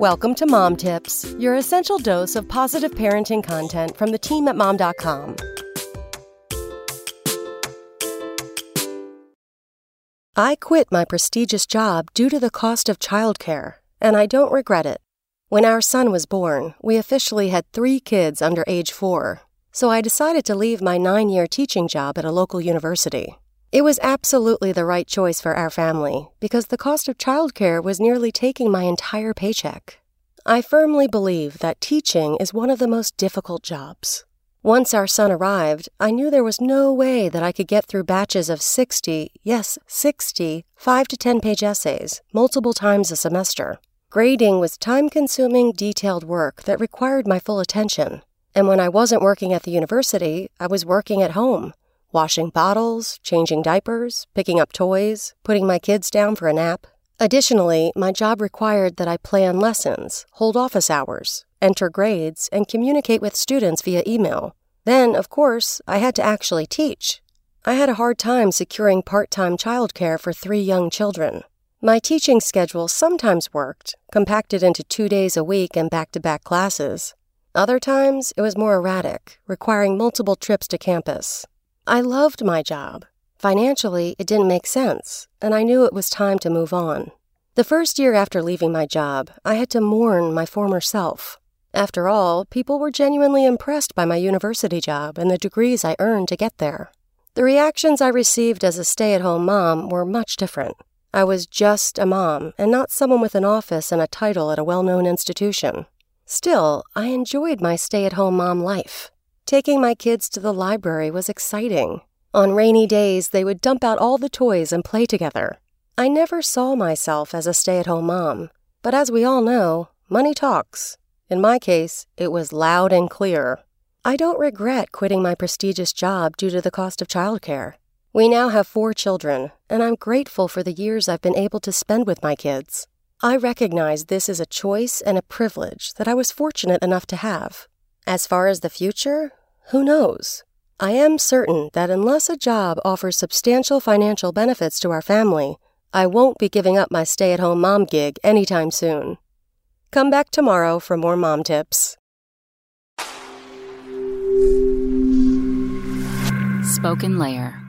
Welcome to Mom Tips, your essential dose of positive parenting content from the team at mom.com. I quit my prestigious job due to the cost of childcare, and I don't regret it. When our son was born, we officially had three kids under age four, so I decided to leave my nine year teaching job at a local university. It was absolutely the right choice for our family because the cost of childcare was nearly taking my entire paycheck. I firmly believe that teaching is one of the most difficult jobs. Once our son arrived, I knew there was no way that I could get through batches of 60, yes, 60, 5 to 10 page essays, multiple times a semester. Grading was time consuming, detailed work that required my full attention. And when I wasn't working at the university, I was working at home washing bottles, changing diapers, picking up toys, putting my kids down for a nap. Additionally, my job required that I plan lessons, hold office hours, enter grades, and communicate with students via email. Then, of course, I had to actually teach. I had a hard time securing part time childcare for three young children. My teaching schedule sometimes worked, compacted into two days a week and back to back classes. Other times, it was more erratic, requiring multiple trips to campus. I loved my job. Financially, it didn't make sense, and I knew it was time to move on. The first year after leaving my job, I had to mourn my former self. After all, people were genuinely impressed by my university job and the degrees I earned to get there. The reactions I received as a stay at home mom were much different. I was just a mom and not someone with an office and a title at a well known institution. Still, I enjoyed my stay at home mom life. Taking my kids to the library was exciting. On rainy days, they would dump out all the toys and play together. I never saw myself as a stay at home mom, but as we all know, money talks. In my case, it was loud and clear. I don't regret quitting my prestigious job due to the cost of childcare. We now have four children, and I'm grateful for the years I've been able to spend with my kids. I recognize this is a choice and a privilege that I was fortunate enough to have. As far as the future, who knows? I am certain that unless a job offers substantial financial benefits to our family, I won't be giving up my stay at home mom gig anytime soon. Come back tomorrow for more mom tips. Spoken Layer